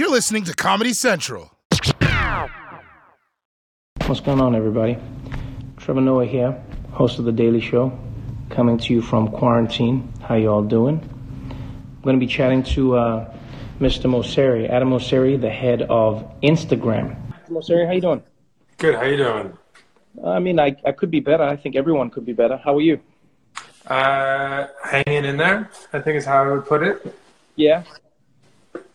You're listening to Comedy Central. What's going on, everybody? Trevor Noah here, host of The Daily Show, coming to you from quarantine. How you all doing? I'm going to be chatting to uh, Mr. Mosseri, Adam Mosseri, the head of Instagram. Mosseri, how you doing? Good. How you doing? I mean, I, I could be better. I think everyone could be better. How are you? Uh, hanging in there. I think is how I would put it. Yeah.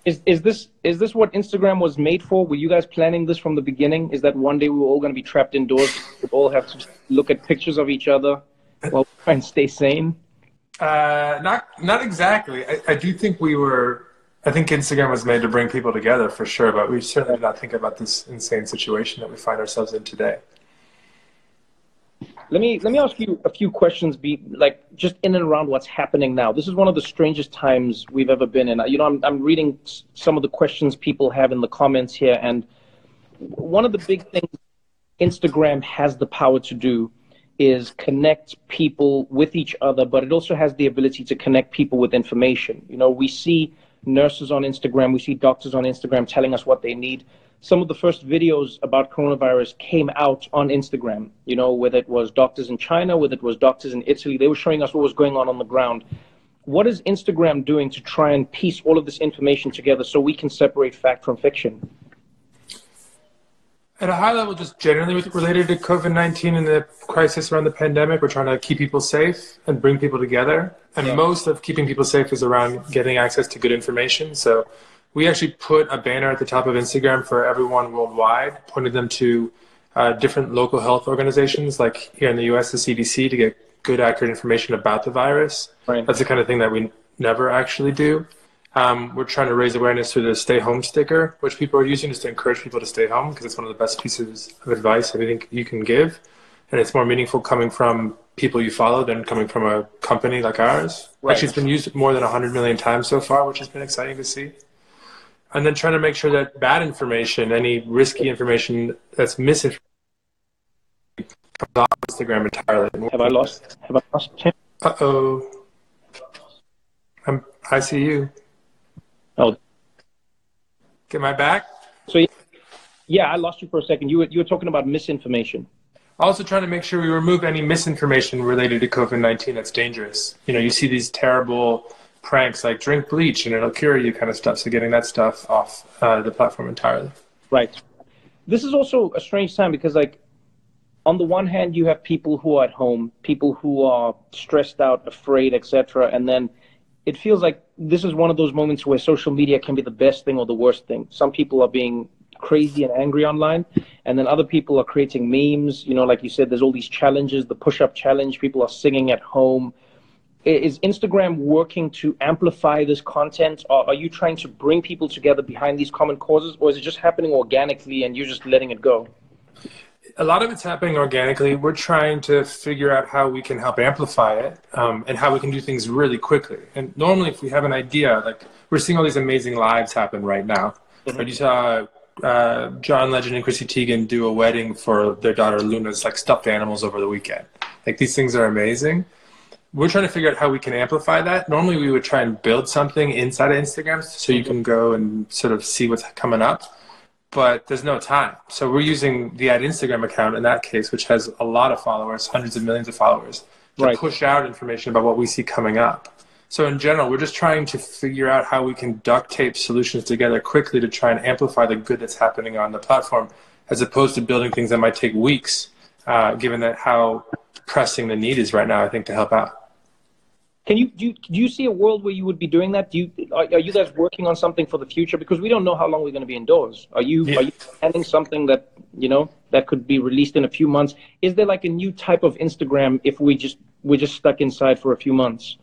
Is is this is this what Instagram was made for? Were you guys planning this from the beginning? Is that one day we were all going to be trapped indoors? We all have to look at pictures of each other while try and stay sane. Uh, not not exactly. I, I do think we were. I think Instagram was made to bring people together for sure, but we certainly did not think about this insane situation that we find ourselves in today. Let me let me ask you a few questions. Be like just in and around what's happening now. This is one of the strangest times we've ever been in. You know, I'm I'm reading some of the questions people have in the comments here, and one of the big things Instagram has the power to do is connect people with each other, but it also has the ability to connect people with information. You know, we see nurses on Instagram, we see doctors on Instagram telling us what they need some of the first videos about coronavirus came out on Instagram. You know, whether it was doctors in China, whether it was doctors in Italy, they were showing us what was going on on the ground. What is Instagram doing to try and piece all of this information together so we can separate fact from fiction? At a high level, just generally related to COVID 19 and the crisis around the pandemic, we're trying to keep people safe and bring people together. And yeah. most of keeping people safe is around getting access to good information. So we actually put a banner at the top of Instagram for everyone worldwide, pointed them to uh, different local health organizations, like here in the US, the CDC, to get good, accurate information about the virus. Right. That's the kind of thing that we never actually do. Um, we're trying to raise awareness through the stay home sticker, which people are using just to encourage people to stay home because it's one of the best pieces of advice I think you can give. And it's more meaningful coming from people you follow than coming from a company like ours. Right. Actually, it's been used more than 100 million times so far, which has been exciting to see and then trying to make sure that bad information, any risky information that's misinformation, comes off Instagram entirely. Have I lost? Have I lost him? Uh oh. I'm. I see you. Oh. Get my back. So, yeah, I lost you for a second. You were you were talking about misinformation. Also, trying to make sure we remove any misinformation related to COVID nineteen that's dangerous. You know, you see these terrible pranks like drink bleach and it'll cure you kind of stuff. So getting that stuff off uh, the platform entirely. Right. This is also a strange time because like on the one hand you have people who are at home, people who are stressed out, afraid, etc. And then it feels like this is one of those moments where social media can be the best thing or the worst thing. Some people are being crazy and angry online and then other people are creating memes you know like you said there's all these challenges the push-up challenge people are singing at home is Instagram working to amplify this content? Or are you trying to bring people together behind these common causes, or is it just happening organically and you're just letting it go? A lot of it's happening organically. We're trying to figure out how we can help amplify it um, and how we can do things really quickly. And normally, if we have an idea, like we're seeing all these amazing lives happen right now. Mm-hmm. Right? You saw uh, John Legend and Chrissy Teigen do a wedding for their daughter Luna's like stuffed animals over the weekend. Like these things are amazing we're trying to figure out how we can amplify that. Normally, we would try and build something inside of Instagram so you can go and sort of see what's coming up, but there's no time. So we're using the ad Instagram account in that case, which has a lot of followers, hundreds of millions of followers, to right. push out information about what we see coming up. So in general, we're just trying to figure out how we can duct tape solutions together quickly to try and amplify the good that's happening on the platform, as opposed to building things that might take weeks, uh, given that how pressing the need is right now. I think to help out. Can you do, you do you see a world where you would be doing that? Do you are, are you guys working on something for the future? Because we don't know how long we're going to be indoors. Are you yeah. are you planning something that you know that could be released in a few months? Is there like a new type of Instagram if we just we're just stuck inside for a few months?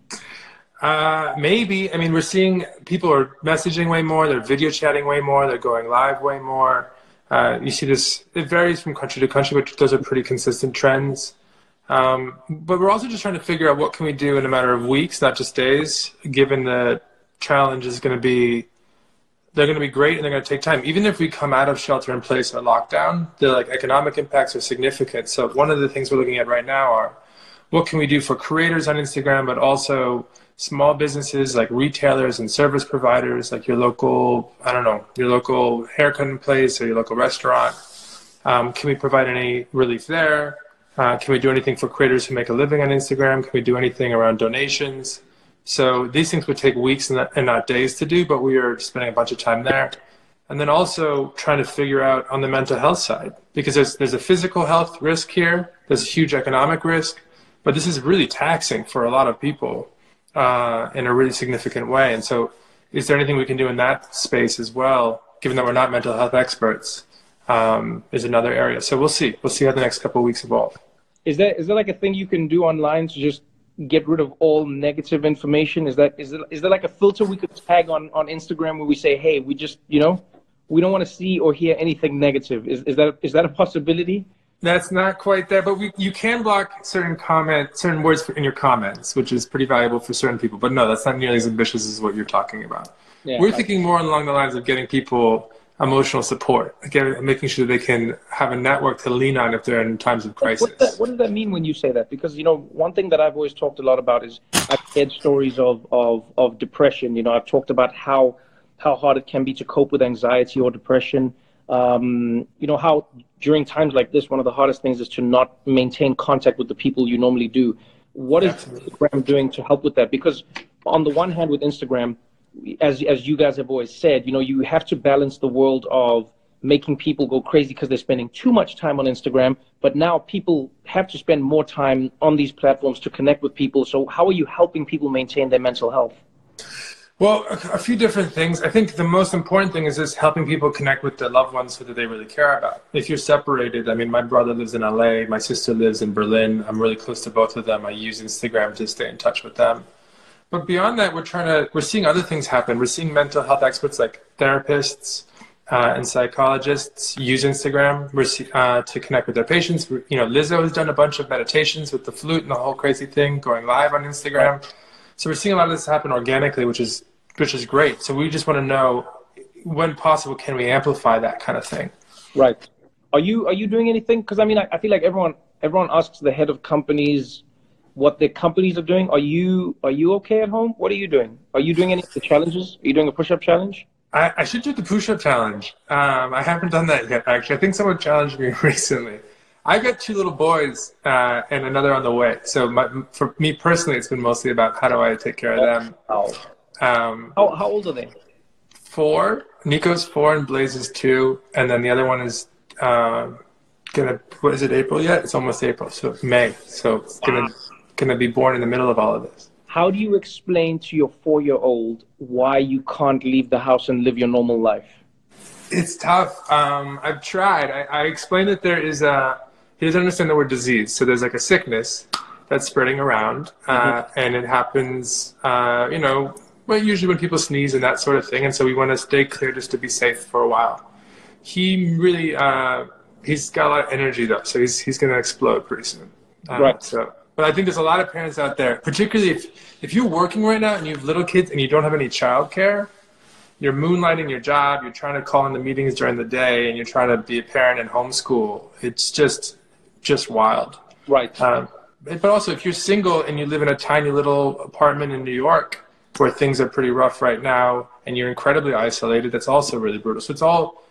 Uh, maybe. I mean, we're seeing people are messaging way more. They're video chatting way more. They're going live way more. Uh, you see this. It varies from country to country, but those are pretty consistent trends. Um, but we're also just trying to figure out what can we do in a matter of weeks, not just days, given the challenge is going to be they're going to be great and they're going to take time. Even if we come out of shelter in place or lockdown, the like economic impacts are significant. So one of the things we're looking at right now are what can we do for creators on Instagram, but also small businesses like retailers and service providers, like your local, I don't know, your local haircutting place or your local restaurant. Um, can we provide any relief there? Uh, can we do anything for creators who make a living on Instagram? Can we do anything around donations? So these things would take weeks and not, and not days to do, but we are spending a bunch of time there. And then also trying to figure out on the mental health side, because there's, there's a physical health risk here, there's a huge economic risk, but this is really taxing for a lot of people uh, in a really significant way. And so, is there anything we can do in that space as well, given that we're not mental health experts? Um, is another area. So we'll see. We'll see how the next couple of weeks evolve. Is that is there like a thing you can do online to just get rid of all negative information? Is that is there, is there like a filter we could tag on on Instagram where we say, hey, we just you know we don't want to see or hear anything negative? Is is that is that a possibility? That's not quite there, but we, you can block certain comment, certain words in your comments, which is pretty valuable for certain people. But no, that's not nearly as ambitious as what you're talking about. Yeah, We're thinking more along the lines of getting people emotional support, again, making sure they can have a network to lean on if they're in times of crisis. What, that, what, does that mean when you say that? Because you know, one thing that I've always talked a lot about is I've heard stories of of of depression. You know, I've talked about how how hard it can be to cope with anxiety or depression. Um, you know how during times like this, one of the hardest things is to not maintain contact with the people you normally do. What is Instagram doing to help with that? Because on the one hand, with Instagram, as as you guys have always said, you know, you have to balance the world of making people go crazy because they're spending too much time on Instagram. But now people have to spend more time on these platforms to connect with people. So how are you helping people maintain their mental health? Well, a, few different things. I think the most important thing is just helping people connect with their loved ones who they really care about. If you're separated, I mean, my brother lives in LA, my sister lives in Berlin. I'm really close to both of them. I use Instagram to stay in touch with them. But beyond that, we're trying to, we're seeing other things happen. We're seeing mental health experts like therapists uh, and psychologists use Instagram uh, to connect with their patients. You know, Lizzo has done a bunch of meditations with the flute and the whole crazy thing going live on Instagram. So we're seeing a lot of this happen organically, which is which is great. So we just want to know when possible can we amplify that kind of thing. Right. Are you are you doing anything? Because I mean, I, I feel like everyone everyone asks the head of companies what the companies are doing. Are you are you okay at home? What are you doing? Are you doing any of the challenges? Are you doing a push up challenge? I, I should do the push up challenge. Um, I haven't done that yet. Actually, I think someone challenged me recently. I've got two little boys uh, and another on the way. So my, for me personally, it's been mostly about how do I take care of them. Oh. Um, how, how old are they? Four. Nico's four and Blaze is two. And then the other one is uh, gonna, what is it, April yet? It's almost April. So May. So it's gonna, gonna be born in the middle of all of this. How do you explain to your four year old why you can't leave the house and live your normal life? It's tough. Um, I've tried. I, I explained that there is a, he doesn't understand the word disease. So there's like a sickness that's spreading around, uh, mm-hmm. and it happens, uh, you know, well, usually when people sneeze and that sort of thing, and so we want to stay clear just to be safe for a while. He really, uh, he's got a lot of energy though, so he's he's going to explode pretty soon. Uh, right. So, but I think there's a lot of parents out there, particularly if if you're working right now and you have little kids and you don't have any childcare, you're moonlighting your job, you're trying to call in the meetings during the day, and you're trying to be a parent and homeschool. It's just just wild. Right. Um, but also, if you're single and you live in a tiny little apartment in New York where things are pretty rough right now and you're incredibly isolated, that's also really brutal. So it's all,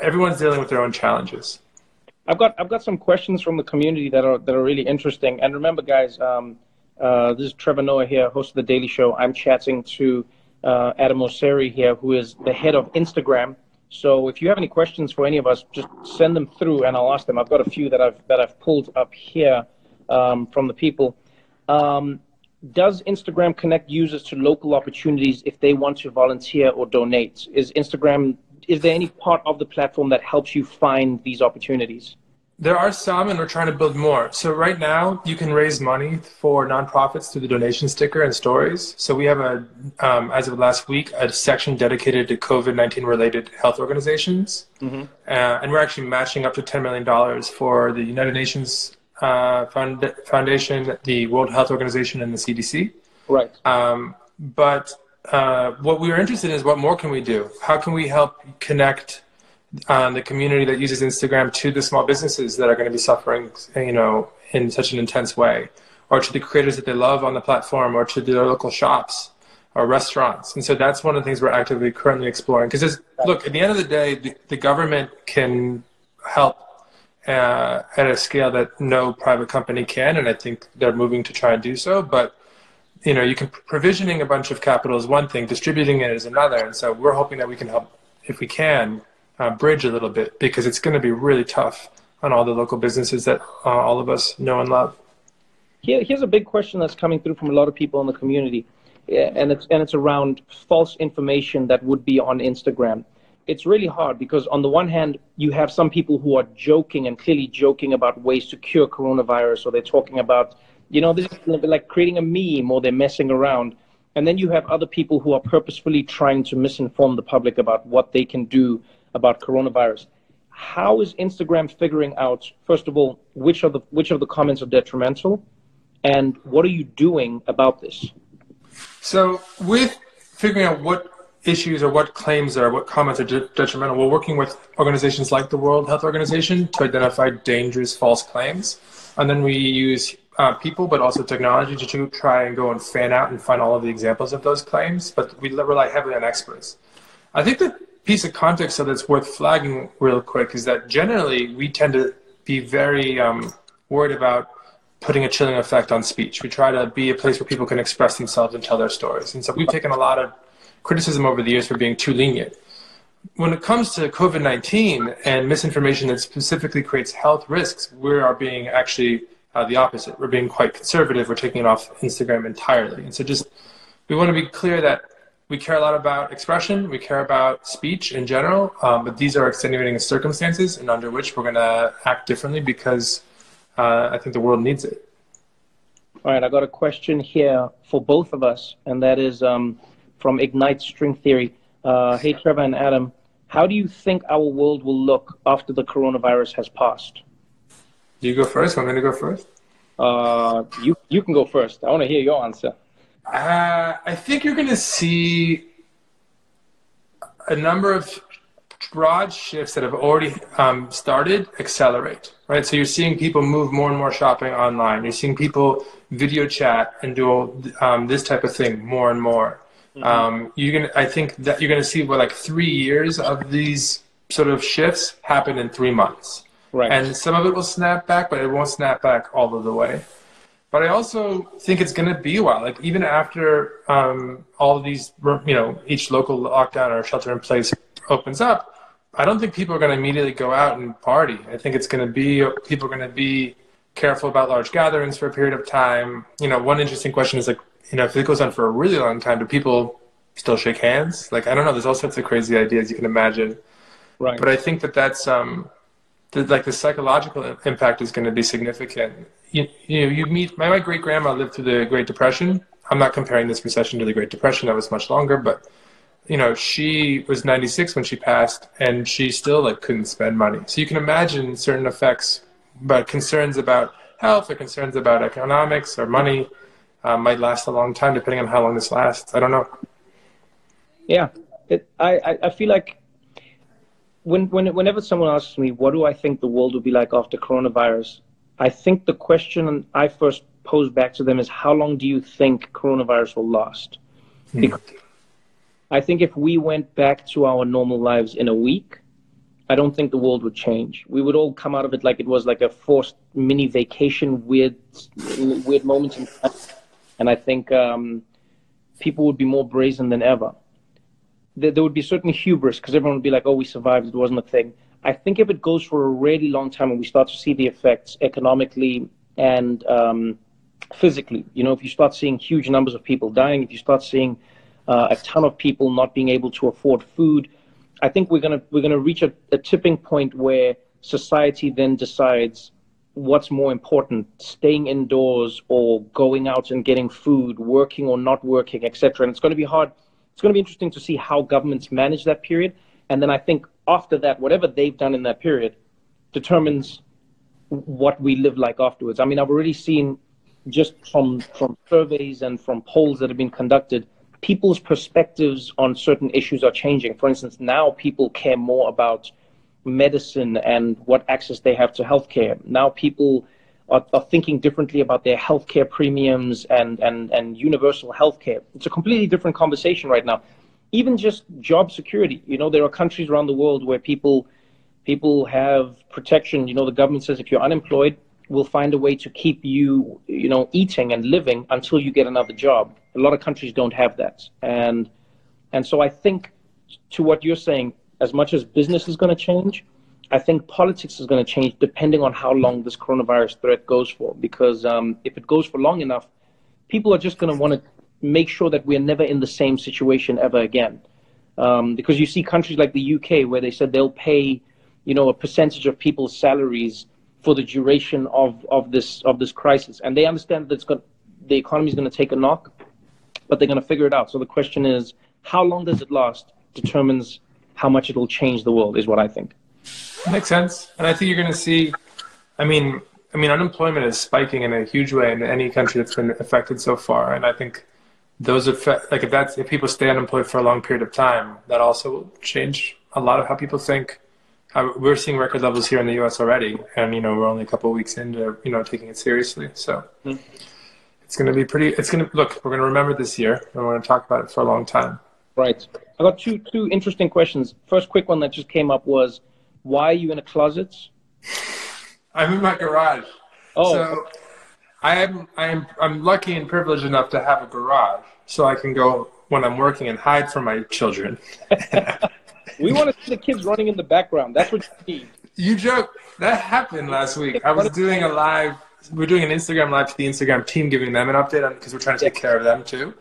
everyone's dealing with their own challenges. I've got I've got some questions from the community that are that are really interesting. And remember, guys, um, uh, this is Trevor Noah here, host of the Daily Show. I'm chatting to uh, Adam Mosseri here, who is the head of Instagram. So if you have any questions for any of us, just send them through, and I'll ask them. I've got a few that I've that I've pulled up here um, from the people. Um, does Instagram connect users to local opportunities if they want to volunteer or donate? Is Instagram is there any part of the platform that helps you find these opportunities? There are some, and we're trying to build more. So right now, you can raise money for nonprofits through the donation sticker and stories. So we have a, um, as of last week, a section dedicated to COVID nineteen related health organizations, mm-hmm. uh, and we're actually matching up to ten million dollars for the United Nations uh, Foundation, the World Health Organization, and the CDC. Right. Um, but uh, what we are interested in is what more can we do? How can we help connect um, the community that uses Instagram to the small businesses that are going to be suffering, you know, in such an intense way? or to the creators that they love on the platform or to their local shops or restaurants. And so that's one of the things we're actively currently exploring. Because look, at the end of the day, the, the government can help uh, at a scale that no private company can, and I think they're moving to try and do so. But you know, you can provisioning a bunch of capital is one thing, distributing it is another, and so we're hoping that we can help, if we can, uh, bridge a little bit because it's going to be really tough on all the local businesses that uh, all of us know and love. Here, here's a big question that's coming through from a lot of people in the community, and it's and it's around false information that would be on Instagram it's really hard because on the one hand you have some people who are joking and clearly joking about ways to cure coronavirus or they're talking about you know this is like creating a meme or they're messing around and then you have other people who are purposefully trying to misinform the public about what they can do about coronavirus how is instagram figuring out first of all which of the which of the comments are detrimental and what are you doing about this so with figuring out what issues or what claims are, what comments are detrimental. We're working with organizations like the World Health Organization to identify dangerous false claims. And then we use uh, people, but also technology to try and go and fan out and find all of the examples of those claims. But we rely heavily on experts. I think the piece of context that's worth flagging real quick is that generally we tend to be very um, worried about putting a chilling effect on speech. We try to be a place where people can express themselves and tell their stories. And so we've taken a lot of criticism over the years for being too lenient. When it comes to COVID 19 and misinformation that specifically creates health risks, we are being actually uh, the opposite. We're being quite conservative. We're taking it off Instagram entirely. And so, just we want to be clear that we care a lot about expression, we care about speech in general, um, but these are extenuating circumstances and under which we're going to act differently because uh, I think the world needs it. All right, I got a question here for both of us, and that is um, from Ignite String Theory. Uh, hey, Trevor and Adam, how do you think our world will look after the coronavirus has passed? Do you go first? I'm going to go first. Uh, you you can go first. I want to hear your answer. Uh, I think you're going to see a number of broad shifts that have already um, started accelerate, right? So you're seeing people move more and more shopping online. You're seeing people video chat and do um, this type of thing more and more. Mm-hmm. Um, you're gonna, I think that you're going to see what like three years of these sort of shifts happen in three months. Right. And some of it will snap back, but it won't snap back all of the way. But I also think it's going to be a while. Like even after um, all of these, you know, each local lockdown or shelter in place opens up, I don't think people are going to immediately go out and party. I think it's going to be people are going to be careful about large gatherings for a period of time. You know, one interesting question is like, you know, if it goes on for a really long time, do people still shake hands? Like, I don't know. There's all sorts of crazy ideas you can imagine. Right. But I think that that's um, the, like the psychological impact is going to be significant. You, you know, you meet my, my great grandma lived through the Great Depression. I'm not comparing this recession to the Great Depression. That was much longer, but you know, she was 96 when she passed, and she still like couldn't spend money. So you can imagine certain effects, but concerns about health or concerns about economics or money uh, might last a long time, depending on how long this lasts. I don't know. Yeah, it, I, I feel like when, when, whenever someone asks me, what do I think the world will be like after coronavirus? I think the question I first pose back to them is, how long do you think coronavirus will last? Hmm. Because I think if we went back to our normal lives in a week, I don't think the world would change. We would all come out of it like it was like a forced mini vacation, weird, weird moments in time and I think um, people would be more brazen than ever. There, would be certain hubris because everyone would be like, "Oh, we survived; it wasn't a thing." I think if it goes for a really long time and we start to see the effects economically and um, physically, you know, if you start seeing huge numbers of people dying, if you start seeing uh, a ton of people not being able to afford food, I think we're gonna we're gonna reach a, a tipping point where society then decides what's more important staying indoors or going out and getting food working or not working etc and it's going to be hard it's going to be interesting to see how governments manage that period. And then i think after that whatever they've done in that period determines what we live like afterwards. I mean i've already seen just from from surveys and from polls that have been conducted people's perspectives on certain issues are changing. For instance now people care more about medicine and what access they have to healthcare. Now people are, are thinking differently about their healthcare premiums and, and, and universal healthcare. It's a completely different conversation right now. Even just job security. You know, there are countries around the world where people people have protection. You know, the government says if you're unemployed, we'll find a way to keep you, you know, eating and living until you get another job. A lot of countries don't have that. And and so I think to what you're saying, as much as business is going to change, I think politics is going to change depending on how long this coronavirus threat goes for. Because um, if it goes for long enough, people are just going to want to make sure that we're never in the same situation ever again. Um, because you see countries like the UK where they said they'll pay, you know, a percentage of people's salaries for the duration of, of this of this crisis, and they understand that it's going, the economy is going to take a knock, but they're going to figure it out. So the question is, how long does it last? Determines how much it'll change the world, is what I think. Makes sense, and I think you're going to see. I mean, I mean, unemployment is spiking in a huge way in any country that's been affected so far, and I think those effect, like if that's if people stay unemployed for a long period of time, that also will change a lot of how people think. How, we're seeing record levels here in the U.S. already, and you know we're only a couple of weeks into you know taking it seriously. So mm-hmm. it's going to be pretty. It's going to look. We're going to remember this year, and we're going to talk about it for a long time. Right. I got two two interesting questions. First, quick one that just came up was why are you in a closet? I'm in my garage. Oh. So I am I'm I'm lucky and privileged enough to have a garage, so I can go when I'm working and hide from my children. we want to see the kids running in the background. That's what you need. You joke. That happened last week. I was doing a live. We're doing an Instagram live to the Instagram team, giving them an update on because we're trying to take care of them too.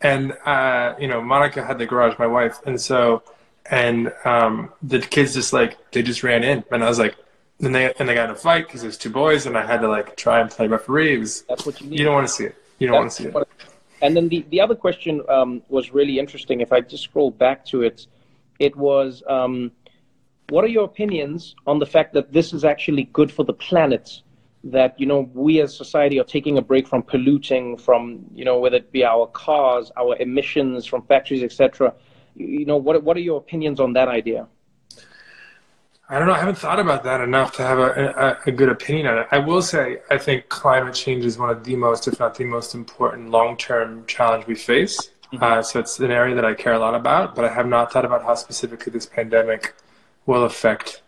And uh, you know, Monica had the garage, my wife, and so and um, the kids just like they just ran in, and I was like, and they and they got in a fight because there's two boys, and I had to like try and play referee. It was that's what you need. You don't want to see it. You don't want to see it. And then the the other question um, was really interesting. If I just scroll back to it, it was. Um, what are your opinions on the fact that this is actually good for the planet? That you know we as society are taking a break from polluting, from you know whether it be our cars, our emissions from factories, etc you know, what what are your opinions on that idea? I don't know. I haven't thought about that enough to have a, a, a, good opinion on it. I will say I think climate change is one of the most, if not the most important long-term challenge we face. Mm-hmm. Uh, so it's an area that I care a lot about, but I have not thought about how specifically this pandemic will affect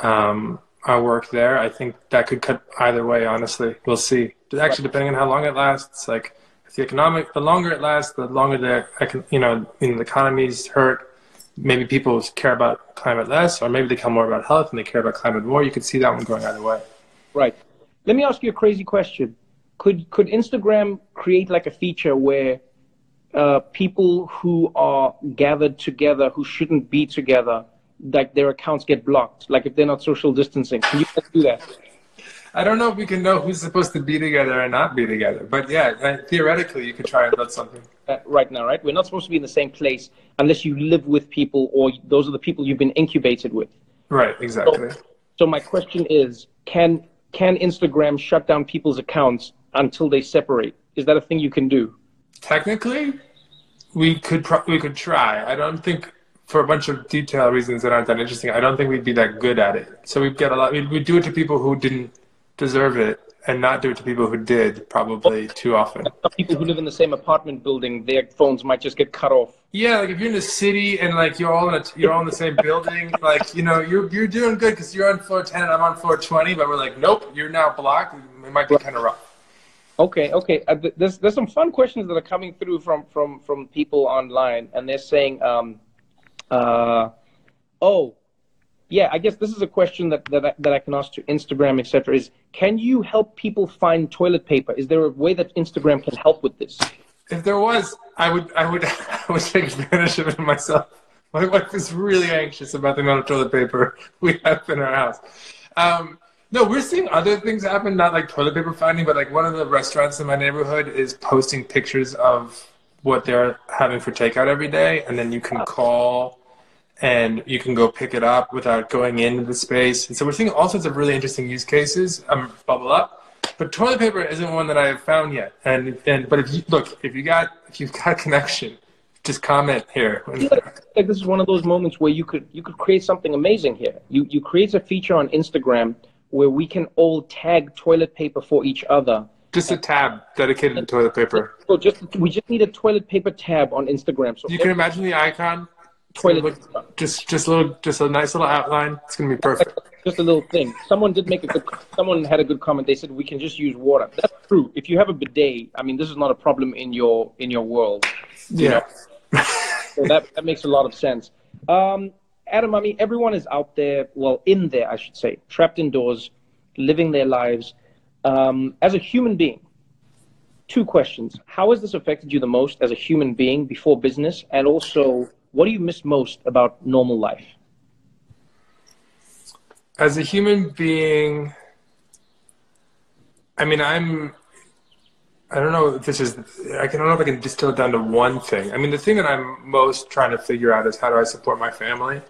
um, our work there. I think that could cut either way. Honestly, we'll see. Actually, depending on how long it lasts, like the economic, the longer it lasts, the longer the you know, the economy's hurt. Maybe people care about climate less, or maybe they care more about health and they care about climate more. You could see that one going either way. Right. Let me ask you a crazy question. Could could Instagram create like a feature where uh, people who are gathered together who shouldn't be together, like their accounts get blocked, like if they're not social distancing? Can you do that? I don't know if we can know who's supposed to be together and not be together, but yeah, theoretically, you could try and build something. Uh, right now, right? We're not supposed to be in the same place unless you live with people or those are the people you've been incubated with. Right, exactly. So, so my question is, can can Instagram shut down people's accounts until they separate? Is that a thing you can do? Technically, we could pro- we could try. I don't think for a bunch of detail reasons that aren't that interesting. I don't think we'd be that good at it. So we'd get a lot. We'd, we'd do it to people who didn't deserve it and not do it to people who did probably too often. People who live in the same apartment building, their phones might just get cut off. Yeah, like if you're in the city and like you're all in a, you're all in the same building, like you know you're you're doing good because you're on floor ten and I'm on floor twenty, but we're like, nope, you're now blocked. It might be kind of rough. Okay, okay. Uh, there's there's some fun questions that are coming through from from from people online, and they're saying, um, uh, oh, yeah, I guess this is a question that, that, I, that I can ask to Instagram, etc. Is can you help people find toilet paper? Is there a way that Instagram can help with this? If there was, I would, I would, I would take advantage of it myself. My wife is really anxious about the amount of toilet paper we have in our house. Um, no, we're seeing other things happen, not like toilet paper finding, but like one of the restaurants in my neighborhood is posting pictures of what they're having for takeout every day, and then you can call and you can go pick it up without going into the space. And so we're seeing all sorts of really interesting use cases um, bubble up. But toilet paper isn't one that I have found yet. And and but if you look, if you got if you've got a connection, just comment here. like this is one of those moments where you could you could create something amazing here. You you create a feature on Instagram where we can all tag toilet paper for each other. Just a tab dedicated to toilet paper. So just we just need a toilet paper tab on Instagram. So You can imagine the icon. Toilet just just a little just a nice little outline. It's gonna be perfect. just a little thing. Someone did make a good. Someone had a good comment. They said we can just use water. That's true. If you have a bidet, I mean, this is not a problem in your in your world. You Yeah. So that that makes a lot of sense. Um, Adam, I mean, everyone is out there. Well, in there, I should say, trapped indoors, living their lives. Um, as a human being, two questions: How has this affected you the most as a human being before business, and also, what do you miss most about normal life? As a human being, I mean, I'm. I don't know if this is. I can- I don't know if I can distill it down to one thing. I mean, the thing that I'm most trying to figure out is how do I support my family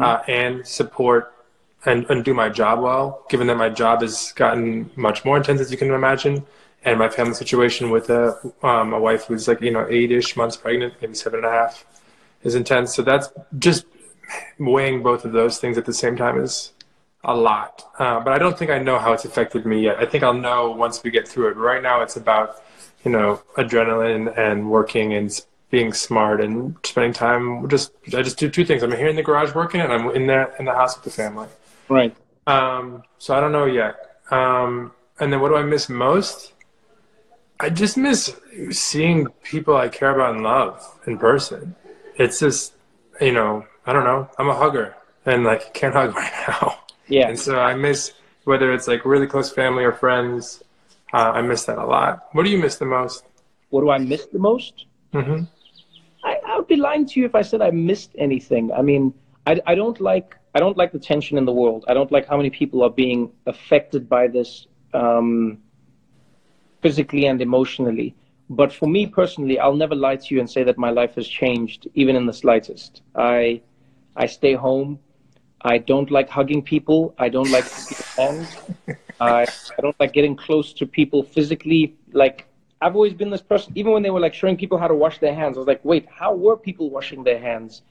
uh, and support and, and do my job well, given that my job has gotten much more intense, as you can imagine, and my family situation with a, um, a wife who's like, you know, eight-ish months pregnant, maybe seven and a half, is intense. So that's just weighing both of those things at the same time is a lot. Uh, but I don't think I know how it's affected me yet. I think I'll know once we get through it. Right now, it's about, you know, adrenaline and working and being smart and spending time. Just I just do two things. I'm here in the garage working, and I'm in there in the house with the family. Right. Um, so I don't know yet. Um, and then what do I miss most? I just miss seeing people I care about and love in person. It's just, you know, I don't know. I'm a hugger and like can't hug right now. Yeah. And so I miss whether it's like really close family or friends. Uh, I miss that a lot. What do you miss the most? What do I miss the most? hmm I, I would be lying to you if I said I missed anything. I mean, I, I don't like I don't like the tension in the world. I don't like how many people are being affected by this um, physically and emotionally. But for me personally, I'll never lie to you and say that my life has changed, even in the slightest. I I stay home. I don't like hugging people. I don't like hands. I, I don't like getting close to people physically. Like I've always been this person. Even when they were like showing people how to wash their hands, I was like, wait, how were people washing their hands?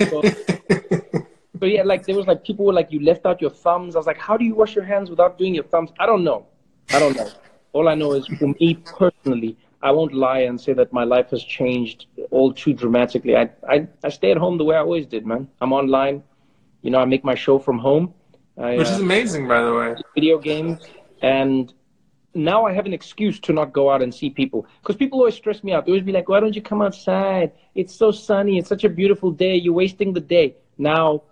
So, so yeah, like there was like people were like, you left out your thumbs. I was like, how do you wash your hands without doing your thumbs? I don't know. I don't know. All I know is for me personally, I won't lie and say that my life has changed all too dramatically. I, I, I stay at home the way I always did, man. I'm online. You know, I make my show from home. I, Which uh, is amazing, by the way. video games and now I have an excuse to not go out and see people because people always stress me out. They always be like, "Why don't you come outside? It's so sunny. It's such a beautiful day. You're wasting the day." Now,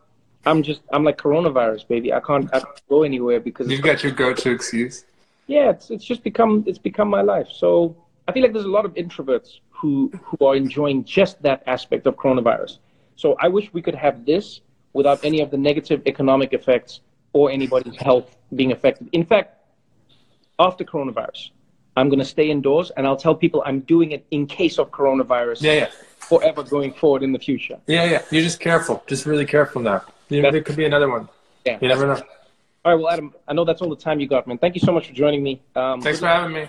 I'm just I'm like coronavirus, baby. I can't, I can't go anywhere because You've got your go-to excuse. yeah, it's it's just become it's become my life. So I feel like there's a lot of introverts who who are enjoying just that aspect of coronavirus. So I wish we could have this without any of the negative economic effects or anybody's health being affected. In fact, after coronavirus, I'm going to stay indoors and I'll tell people I'm doing it in case of coronavirus Yeah, yeah. forever going forward in the future. Yeah, yeah. You're just careful. Just really careful now. You know, there could be another one. Yeah. You never know. All right, well, Adam, I know that's all the time you got, man. Thank you so much for joining me. Um, Thanks for having me.